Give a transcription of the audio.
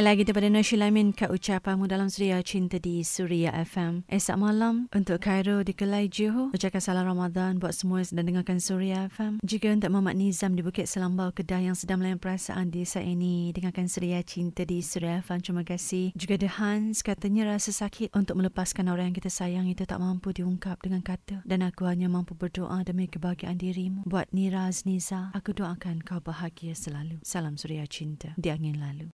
Lagi daripada Nasir Lamin, kat dalam Suria Cinta di Suria FM. Esok malam untuk Cairo di Kelai Johor. Ucapkan salam Ramadan buat semua yang sedang dengarkan Suria FM. Juga untuk Muhammad Nizam di Bukit Selambau Kedah yang sedang melayan perasaan di saat ini. Dengarkan Suria Cinta di Suria FM. Terima kasih. Juga The Hans katanya rasa sakit untuk melepaskan orang yang kita sayang itu tak mampu diungkap dengan kata. Dan aku hanya mampu berdoa demi kebahagiaan dirimu. Buat Niraz Niza, aku doakan kau bahagia selalu. Salam Suria Cinta di angin lalu.